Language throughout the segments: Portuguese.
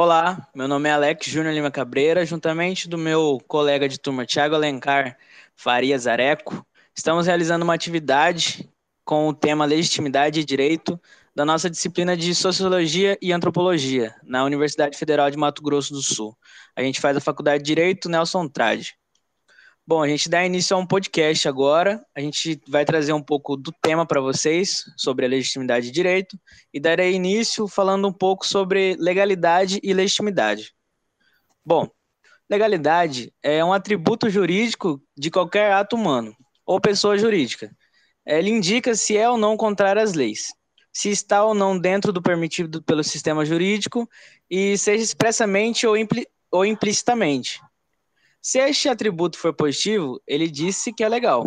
Olá, meu nome é Alex Júnior Lima Cabreira, juntamente do meu colega de turma Tiago Alencar Farias Areco, estamos realizando uma atividade com o tema Legitimidade e Direito da nossa disciplina de Sociologia e Antropologia, na Universidade Federal de Mato Grosso do Sul. A gente faz a Faculdade de Direito Nelson Trade. Bom, a gente dá início a um podcast agora. A gente vai trazer um pouco do tema para vocês sobre a legitimidade de direito e darei início falando um pouco sobre legalidade e legitimidade. Bom, legalidade é um atributo jurídico de qualquer ato humano ou pessoa jurídica. Ele indica se é ou não contrário às leis, se está ou não dentro do permitido pelo sistema jurídico e seja expressamente ou, impli ou implicitamente se este atributo for positivo, ele disse que é legal.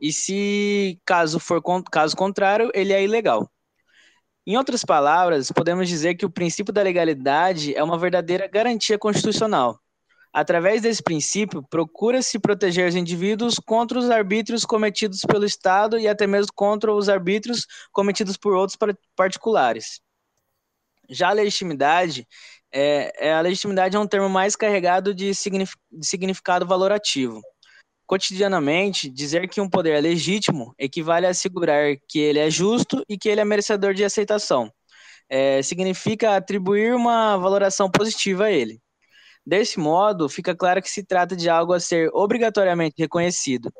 E se caso for caso contrário, ele é ilegal. Em outras palavras, podemos dizer que o princípio da legalidade é uma verdadeira garantia constitucional. Através desse princípio, procura-se proteger os indivíduos contra os arbítrios cometidos pelo Estado e até mesmo contra os arbítrios cometidos por outros particulares. Já a legitimidade é, é, a legitimidade é um termo mais carregado de, de significado valorativo. Cotidianamente, dizer que um poder é legítimo equivale a assegurar que ele é justo e que ele é merecedor de aceitação. É, significa atribuir uma valoração positiva a ele. Desse modo, fica claro que se trata de algo a ser obrigatoriamente reconhecido.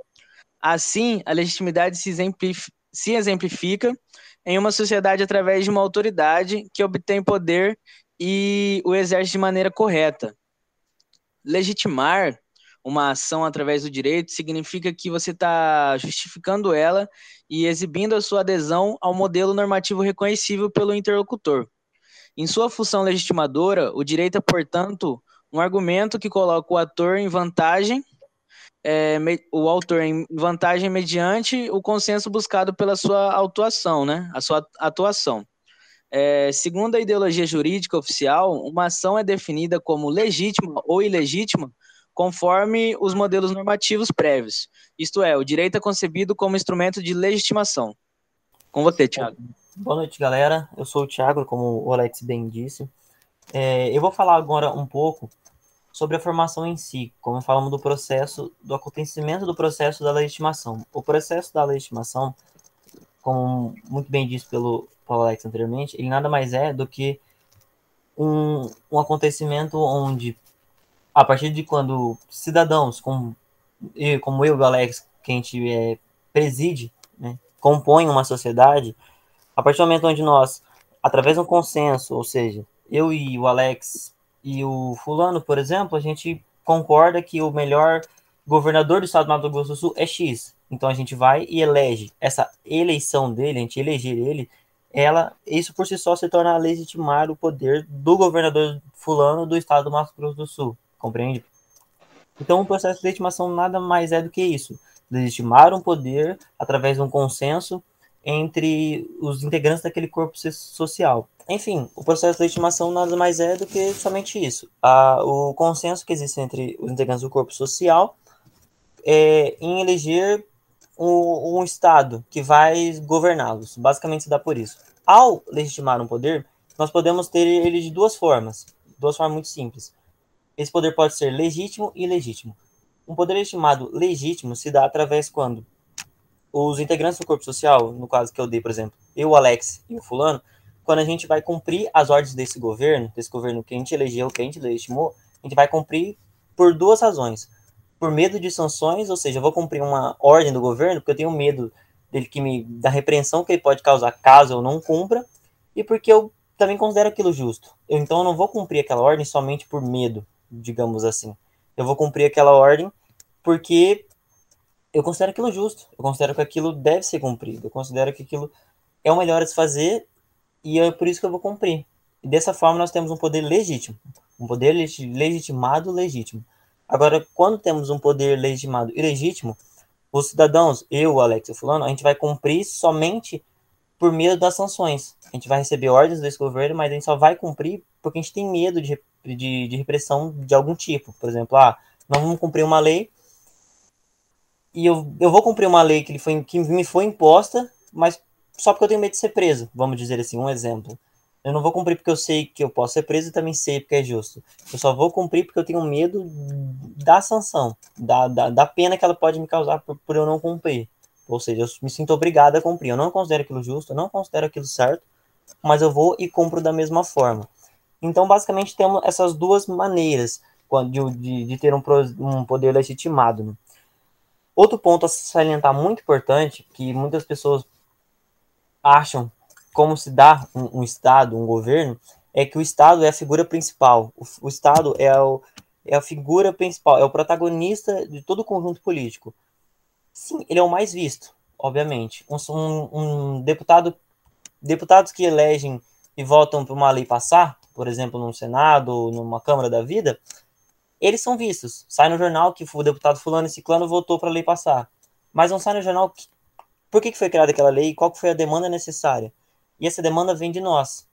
Assim, a legitimidade se, exemplifica, se exemplifica em uma sociedade através de uma autoridade que obtém poder e o exerce de maneira correta. Legitimar uma ação através do direito significa que você está justificando ela e exibindo a sua adesão ao modelo normativo reconhecível pelo interlocutor. Em sua função legitimadora, o direito é, portanto, um argumento que coloca o ator em vantagem, é, o autor em vantagem mediante o consenso buscado pela sua atuação, né? A sua atuação. É, segundo a ideologia jurídica oficial, uma ação é definida como legítima ou ilegítima conforme os modelos normativos prévios. Isto é, o direito é concebido como instrumento de legitimação. Com você, Tiago. Boa noite, galera. Eu sou o Tiago, como o Alex bem disse. É, eu vou falar agora um pouco sobre a formação em si, como falamos do processo, do acontecimento do processo da legitimação. O processo da legitimação, como muito bem disse pelo Paulo Alex anteriormente, ele nada mais é do que um, um acontecimento onde, a partir de quando cidadãos como, como eu e o Alex, que a gente é, preside, né, compõem uma sociedade, a partir do momento onde nós, através de um consenso, ou seja, eu e o Alex e o fulano, por exemplo, a gente concorda que o melhor governador do estado do Mato Grosso do Sul é X. Então a gente vai e elege. Essa eleição dele, a gente eleger ele, ela, isso por si só se torna legitimar o poder do governador fulano do estado do Mato Grosso do Sul, compreende? Então, o processo de legitimação nada mais é do que isso, legitimar um poder através de um consenso entre os integrantes daquele corpo social. Enfim, o processo de legitimação nada mais é do que somente isso. A, o consenso que existe entre os integrantes do corpo social é, em eleger um, um Estado que vai governá-los. Basicamente se dá por isso. Ao legitimar um poder, nós podemos ter ele de duas formas, duas formas muito simples. Esse poder pode ser legítimo e ilegítimo. Um poder legitimado legítimo se dá através quando os integrantes do corpo social, no caso que eu dei, por exemplo, eu, Alex e o fulano, quando a gente vai cumprir as ordens desse governo, desse governo que a gente elegeu, que a gente legitimou, a gente vai cumprir por duas razões por medo de sanções, ou seja, eu vou cumprir uma ordem do governo porque eu tenho medo dele que me da repreensão que ele pode causar caso eu não cumpra, e porque eu também considero aquilo justo. Eu, então eu não vou cumprir aquela ordem somente por medo, digamos assim. Eu vou cumprir aquela ordem porque eu considero aquilo justo. Eu considero que aquilo deve ser cumprido. Eu considero que aquilo é o melhor a se fazer e é por isso que eu vou cumprir. E dessa forma nós temos um poder legítimo, um poder legitimado legítimo. Agora, quando temos um poder legitimado e legítimo, os cidadãos, eu, Alex e fulano, a gente vai cumprir somente por medo das sanções. A gente vai receber ordens desse governo, mas a gente só vai cumprir porque a gente tem medo de, de, de repressão de algum tipo. Por exemplo, ah, não vamos cumprir uma lei e eu, eu vou cumprir uma lei que, foi, que me foi imposta, mas só porque eu tenho medo de ser preso, vamos dizer assim, um exemplo. Eu não vou cumprir porque eu sei que eu posso ser preso e também sei porque é justo. Eu só vou cumprir porque eu tenho medo da sanção, da, da, da pena que ela pode me causar por, por eu não cumprir. Ou seja, eu me sinto obrigado a cumprir. Eu não considero aquilo justo, eu não considero aquilo certo, mas eu vou e cumpro da mesma forma. Então, basicamente, temos essas duas maneiras de, de, de ter um, um poder legitimado. Né? Outro ponto a salientar muito importante, que muitas pessoas acham como se dá um, um, Estado, um governo, é que o Estado é a figura principal. O, o Estado é, o, é a figura principal, é o protagonista de todo o conjunto político. Sim, ele é o mais visto, obviamente. Um, um deputado, deputados que elegem e votam para uma lei passar, por exemplo, no Senado numa Câmara da Vida, eles são vistos. Sai no jornal que o deputado fulano e ciclano votou para a lei passar. Mas não sai no jornal que, por que, que foi criada aquela lei e qual foi a demanda necessária. E essa demanda vem de nós.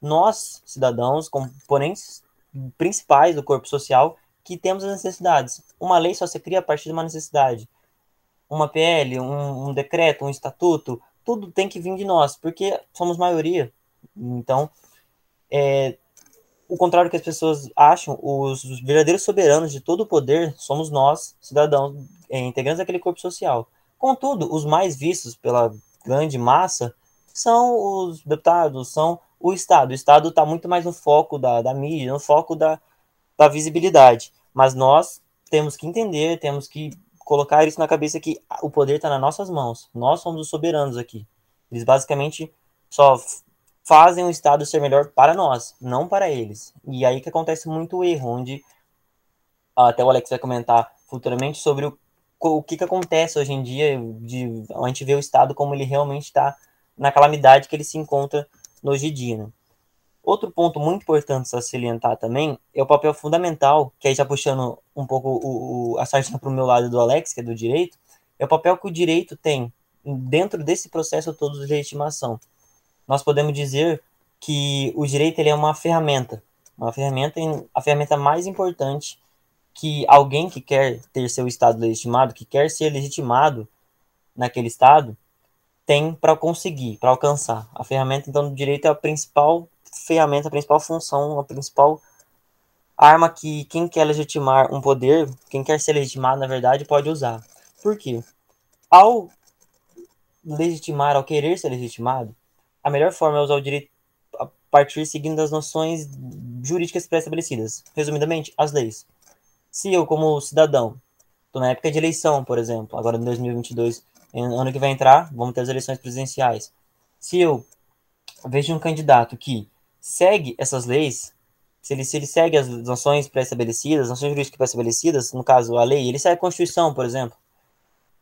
Nós, cidadãos, componentes principais do corpo social, que temos as necessidades. Uma lei só se cria a partir de uma necessidade. Uma PL, um, um decreto, um estatuto, tudo tem que vir de nós, porque somos maioria. Então, é, o contrário que as pessoas acham, os, os verdadeiros soberanos de todo o poder somos nós, cidadãos, é, integrantes daquele corpo social. Contudo, os mais vistos pela grande massa são os deputados, são o Estado. O Estado está muito mais no foco da, da mídia, no foco da, da visibilidade. Mas nós temos que entender, temos que colocar isso na cabeça que o poder está nas nossas mãos. Nós somos os soberanos aqui. Eles basicamente só fazem o Estado ser melhor para nós, não para eles. E aí que acontece muito erro, onde até o Alex vai comentar futuramente sobre o, o que, que acontece hoje em dia, de, a gente vê o Estado como ele realmente está na calamidade que ele se encontra no dia. Né? Outro ponto muito importante a salientar também é o papel fundamental, que aí já puxando um pouco o, o, a sardinha para o meu lado do Alex, que é do direito, é o papel que o direito tem dentro desse processo todo de legitimação. Nós podemos dizer que o direito ele é uma ferramenta, uma ferramenta, a ferramenta mais importante que alguém que quer ter seu estado legitimado, que quer ser legitimado naquele estado, tem para conseguir, para alcançar. A ferramenta, então, do direito é a principal ferramenta, a principal função, a principal arma que quem quer legitimar um poder, quem quer ser legitimado, na verdade, pode usar. Por quê? Ao legitimar, ao querer ser legitimado, a melhor forma é usar o direito a partir seguindo as noções jurídicas pré-estabelecidas. Resumidamente, as leis. Se eu, como cidadão, estou na época de eleição, por exemplo, agora em 2022, ano que vai entrar, vamos ter as eleições presidenciais. Se eu vejo um candidato que segue essas leis, se ele, se ele segue as noções pré-estabelecidas, as noções jurídicas pré-estabelecidas, no caso a lei, ele segue a Constituição, por exemplo,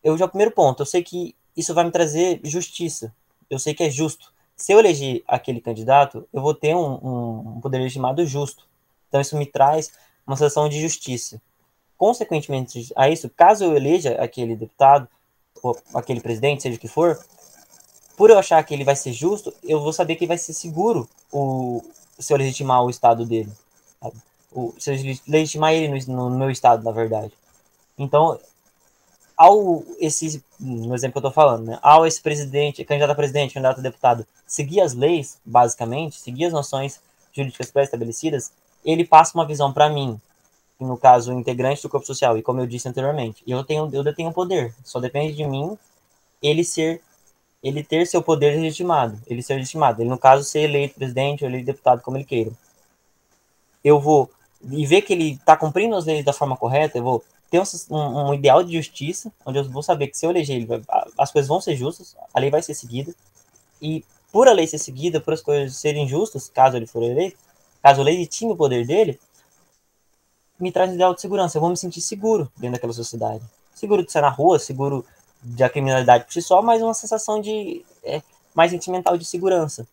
eu já, primeiro ponto, eu sei que isso vai me trazer justiça, eu sei que é justo. Se eu eleger aquele candidato, eu vou ter um, um, um poder legitimado justo. Então isso me traz uma sensação de justiça. Consequentemente a isso, caso eu eleja aquele deputado, aquele presidente, seja o que for, por eu achar que ele vai ser justo, eu vou saber que vai ser seguro o, se eu legitimar o estado dele. O, se eu legitimar ele no, no, meu estado, na verdade. Então, ao esse, no exemplo que eu tô falando, né, ao esse presidente, candidato a presidente, candidato a deputado, seguir as leis, basicamente, seguir as noções jurídicas pré-estabelecidas, ele passa uma visão para mim, no caso, integrante do corpo social, e como eu disse anteriormente, eu tenho, eu detenho poder. Só depende de mim ele ser, ele ter seu poder legitimado, ele ser legitimado. Ele, no caso, ser eleito presidente ou eleito deputado, como ele queira. Eu vou e ver que ele está cumprindo as leis da forma correta, eu vou ter um, um, ideal de justiça, onde eu vou saber que se eu eleger ele, as coisas vão ser justas, a lei vai ser seguida, e por a lei ser seguida, por as coisas serem justas, caso ele for eleito, caso eu legitime o poder dele, me traz um ideal de segurança. Eu vou me sentir seguro dentro daquela sociedade. Seguro de sair na rua, seguro da criminalidade por si só, mas uma sensação de é, mais sentimental de segurança.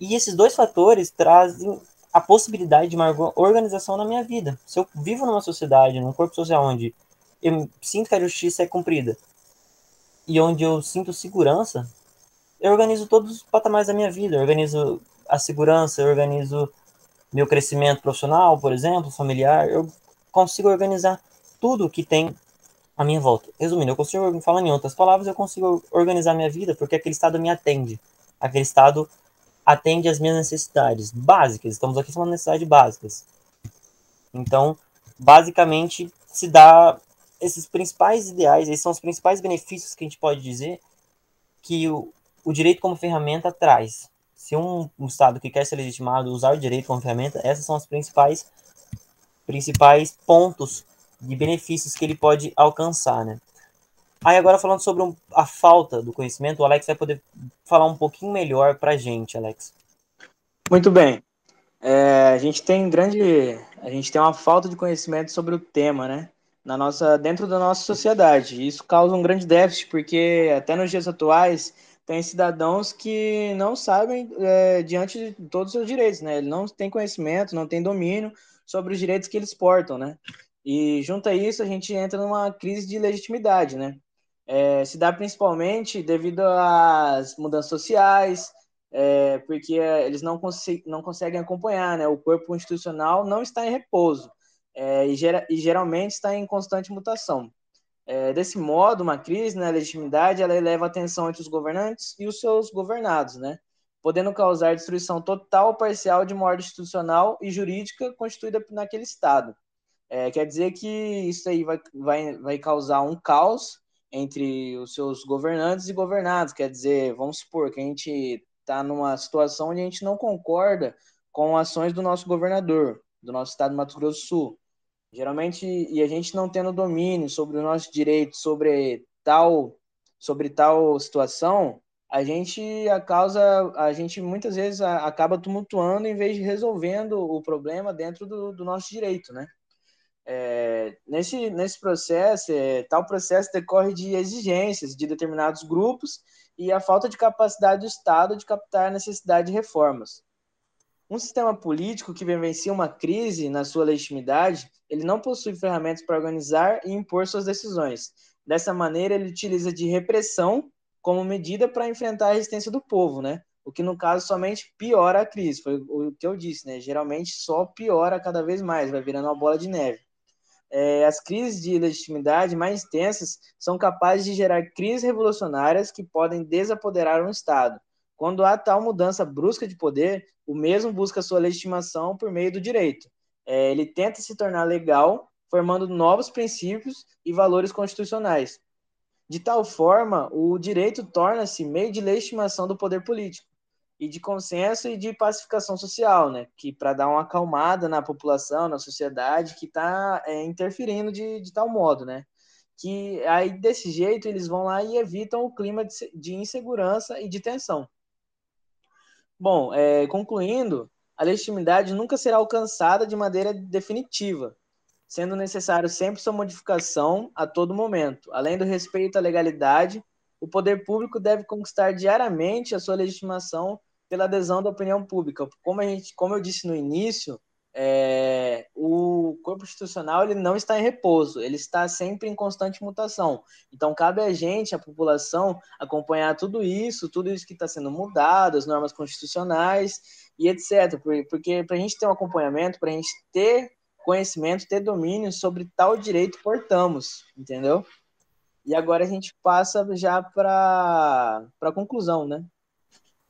E esses dois fatores trazem a possibilidade de uma organização na minha vida. Se eu vivo numa sociedade, num corpo social onde eu sinto que a justiça é cumprida e onde eu sinto segurança, eu organizo todos os patamares da minha vida. Eu organizo a segurança, eu organizo meu crescimento profissional, por exemplo, familiar, eu consigo organizar tudo que tem à minha volta. Resumindo, eu consigo, falando em outras palavras, eu consigo organizar minha vida porque aquele estado me atende. Aquele estado atende às minhas necessidades básicas. Estamos aqui falando de necessidades básicas. Então, basicamente, se dá esses principais ideais, esses são os principais benefícios que a gente pode dizer que o, o direito como ferramenta traz. Se um, um, Estado que quer ser legitimado usar o direito como ferramenta, esses são os principais, principais pontos de benefícios que ele pode alcançar, né? Aí agora falando sobre um, a falta do conhecimento, o Alex vai poder falar um pouquinho melhor para a gente, Alex. Muito bem. É, a gente tem grande, a gente tem uma falta de conhecimento sobre o tema, né? Na nossa, dentro da nossa sociedade. Isso causa um grande déficit, porque até nos dias atuais tem cidadãos que não sabem é, diante de todos os seus direitos, né? Ele não tem conhecimento, não tem domínio sobre os direitos que eles portam, né? E junto a isso a gente entra numa crise de legitimidade, né? É, se dá principalmente devido às mudanças sociais, é, porque eles não, não conseguem acompanhar, né? O corpo institucional não está em repouso é, e, gera, e, geralmente está em constante mutação. É, desse modo, uma crise na legitimidade ela eleva a tensão entre os governantes e os seus governados, né? podendo causar destruição total ou parcial de uma ordem institucional e jurídica constituída naquele Estado. É, quer dizer que isso aí vai, vai, vai causar um caos entre os seus governantes e governados. Quer dizer, vamos supor que a gente está numa situação onde a gente não concorda com ações do nosso governador, do nosso estado de Mato Grosso do Sul. Geralmente, e a gente não tendo domínio sobre o nosso direito, sobre tal, sobre tal situação, a gente a causa, a gente muitas vezes acaba tumultuando em vez de resolvendo o problema dentro do, do nosso direito, né? É, nesse, nesse processo, é, tal processo decorre de exigências de determinados grupos e a falta de capacidade do Estado de captar a necessidade de reformas. Um sistema político que vivencia uma crise na sua legitimidade, ele não possui ferramentas para organizar e impor suas decisões. Dessa maneira, ele utiliza de repressão como medida para enfrentar a resistência do povo, né? O que no caso somente piora a crise, foi o que eu disse, né? Geralmente só piora cada vez mais, vai virando uma bola de neve é, as crises de legitimidade mais intensas são capazes de gerar crises revolucionárias que podem desapoderar um Estado. Quando há tal mudança brusca de poder, o mesmo busca sua legitimação por meio do direito. É, ele tenta se tornar legal, formando novos princípios e valores constitucionais. De tal forma, o direito torna-se meio de legitimação do poder político e de consenso e de pacificação social, né? Que para dar uma acalmada na população, na sociedade, que está é, interferindo de, de tal modo, né? Que aí desse jeito eles vão lá e evitam o clima de, de insegurança e de tensão. Bom, é, concluindo, a legitimidade nunca será alcançada de maneira definitiva, sendo necessário sempre sua modificação a todo momento. Além do respeito à legalidade, o poder público deve conquistar diariamente a sua legitimação pela adesão da opinião pública. Como, a gente, como eu disse no início, é, o corpo institucional ele não está em repouso, ele está sempre em constante mutação. Então, cabe a gente, a população, acompanhar tudo isso, tudo isso que está sendo mudado, as normas constitucionais e etc. Porque para a gente ter um acompanhamento, para a gente ter conhecimento, ter domínio sobre tal direito portamos, entendeu? E agora a gente passa já para a conclusão, né?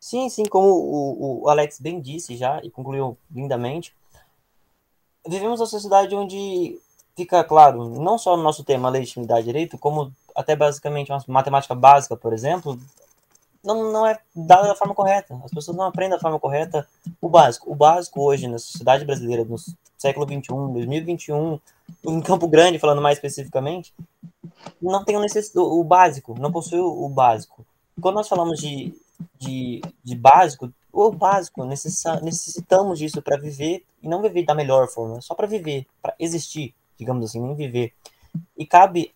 Sim, sim, como o, o Alex bem disse já e concluiu lindamente, vivemos uma sociedade onde fica claro, não só no nosso tema legitimidade direito, como até basicamente uma matemática básica, por exemplo, não, não é dada da forma correta. As pessoas não aprendem da forma correta o básico. O básico hoje na sociedade brasileira, no século 21, 2021, em Campo Grande, falando mais especificamente, não tem o, necess... o básico, não possui o básico. Quando nós falamos de de, de básico, o básico, necessitamos disso para viver e não viver da melhor forma, só para viver, para existir, digamos assim, nem viver. E cabe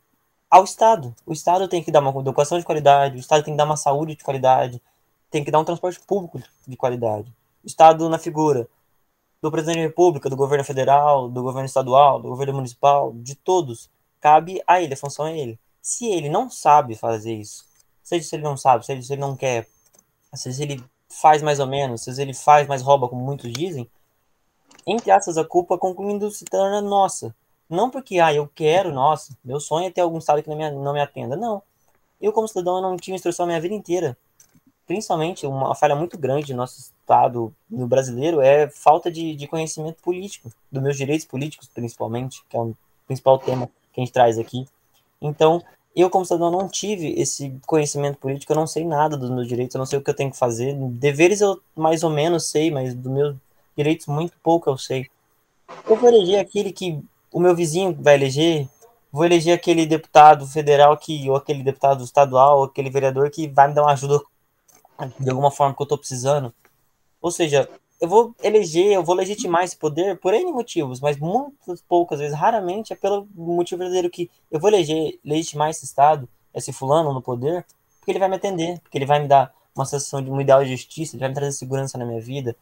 ao Estado. O Estado tem que dar uma educação de qualidade, o Estado tem que dar uma saúde de qualidade, tem que dar um transporte público de qualidade. O Estado na figura do presidente da República, do governo federal, do governo estadual, do governo municipal, de todos, cabe a ele, a função é ele. Se ele não sabe fazer isso, seja se ele não sabe, seja se ele não quer, às vezes ele faz mais ou menos, vezes ele faz, mas rouba, como muitos dizem, entre aspas, a culpa concluindo se torna nossa. Não porque, ah, eu quero, nossa, meu sonho é ter algum estado que não me, não me atenda. Não. Eu, como cidadão, eu não tinha instrução a minha vida inteira. principalmente, uma falha muito grande do nosso Estado, no brasileiro, é falta de, de conhecimento político, dos meus direitos políticos, principalmente, que é o principal tema que a gente traz aqui. Então, eu, como cidadão, não tive esse conhecimento político, eu não sei nada dos meus direitos, eu não sei o que eu tenho que fazer. Deveres eu mais ou menos sei, mas dos meus direitos muito pouco eu sei. Eu vou eleger aquele que o meu vizinho vai eleger, vou eleger aquele deputado federal que, ou aquele deputado estadual, ou aquele vereador que vai me dar uma ajuda de alguma forma que eu estou precisando. Ou seja, eu vou eleger, eu vou legitimar esse poder por N motivos, mas muitas poucas vezes, raramente, é pelo motivo verdadeiro que eu vou eleger, legitimar esse Estado, esse fulano no poder, porque ele vai me atender, porque ele vai me dar uma sensação de um ideal de justiça, ele vai me trazer segurança na minha vida.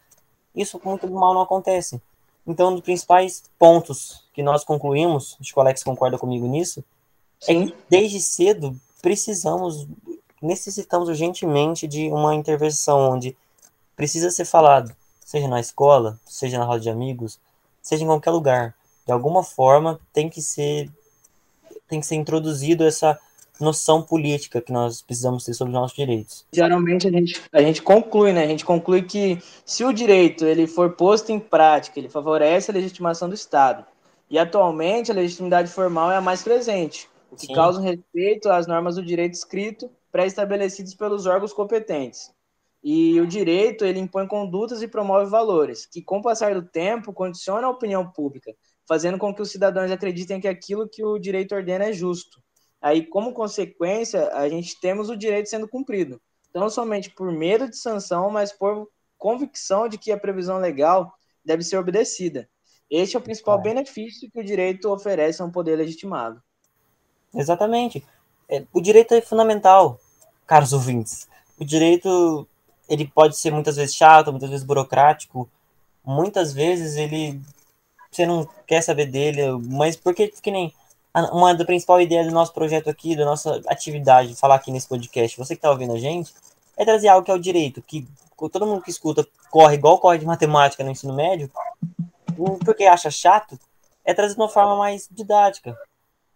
Isso muito mal não acontece. Então, um dos principais pontos que nós concluímos, acho que o Alex concorda comigo nisso, Sim. é que desde cedo precisamos, necessitamos urgentemente de uma intervenção onde precisa ser falado seja na escola, seja na roda de amigos, seja em qualquer lugar. De alguma forma tem que ser tem que ser introduzido essa noção política que nós precisamos ter sobre os nossos direitos. Geralmente a gente, a gente conclui, né? A gente conclui que se o direito ele for posto em prática, ele favorece a legitimação do Estado. E atualmente a legitimidade formal é a mais presente, o que Sim. causa um respeito às normas do direito escrito pré-estabelecidos pelos órgãos competentes. E o direito, ele impõe condutas e promove valores, que com o passar do tempo condiciona a opinião pública, fazendo com que os cidadãos acreditem que aquilo que o direito ordena é justo. Aí, como consequência, a gente temos o direito sendo cumprido, não somente por medo de sanção, mas por convicção de que a previsão legal deve ser obedecida. Este é o principal é. benefício que o direito oferece a um poder legitimado. Exatamente. É, o direito é fundamental, caros ouvintes. O direito ele pode ser muitas vezes chato, muitas vezes burocrático, muitas vezes ele você não quer saber dele, mas porque que nem uma da principal ideia do nosso projeto aqui, da nossa atividade, falar aqui nesse podcast, você que está ouvindo a gente, é trazer algo que é o direito, que todo mundo que escuta corre igual corre de matemática no ensino médio, porque acha chato, é trazer de uma forma mais didática.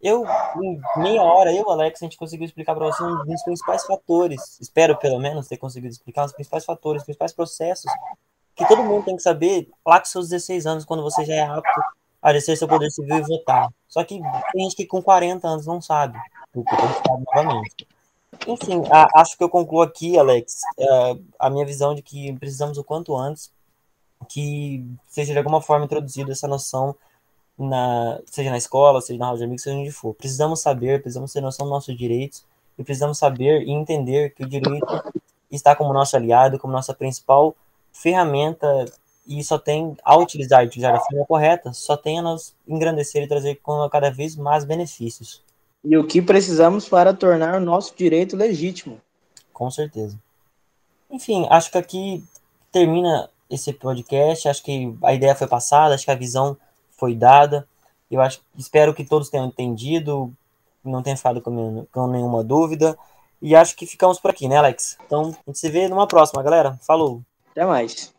Eu, em meia hora, eu, Alex, a gente conseguiu explicar para você um dos principais fatores, espero pelo menos ter conseguido explicar os principais fatores, os principais processos que todo mundo tem que saber lá com seus 16 anos, quando você já é apto a exercer seu poder civil e votar. Só que tem gente que com 40 anos não sabe, porque tem sabe novamente. Enfim, a, acho que eu concluo aqui, Alex, é, a minha visão de que precisamos o quanto antes que seja de alguma forma introduzida essa noção na, seja na escola, seja na roda de amigos, seja onde for. Precisamos saber, precisamos ter noção dos nossos direitos e precisamos saber e entender que o direito está como nosso aliado, como nossa principal ferramenta e só tem a utilizar, utilizar da forma correta, só tem a nos engrandecer e trazer cada vez mais benefícios. E o que precisamos para tornar o nosso direito legítimo. Com certeza. Enfim, acho que aqui termina esse podcast. Acho que a ideia foi passada, acho que a visão foi dada. Eu acho, espero que todos tenham entendido, não tenham ficado com, com nenhuma dúvida. E acho que ficamos por aqui, né, Alex? Então, a gente se vê numa próxima, galera. Falou! Até mais!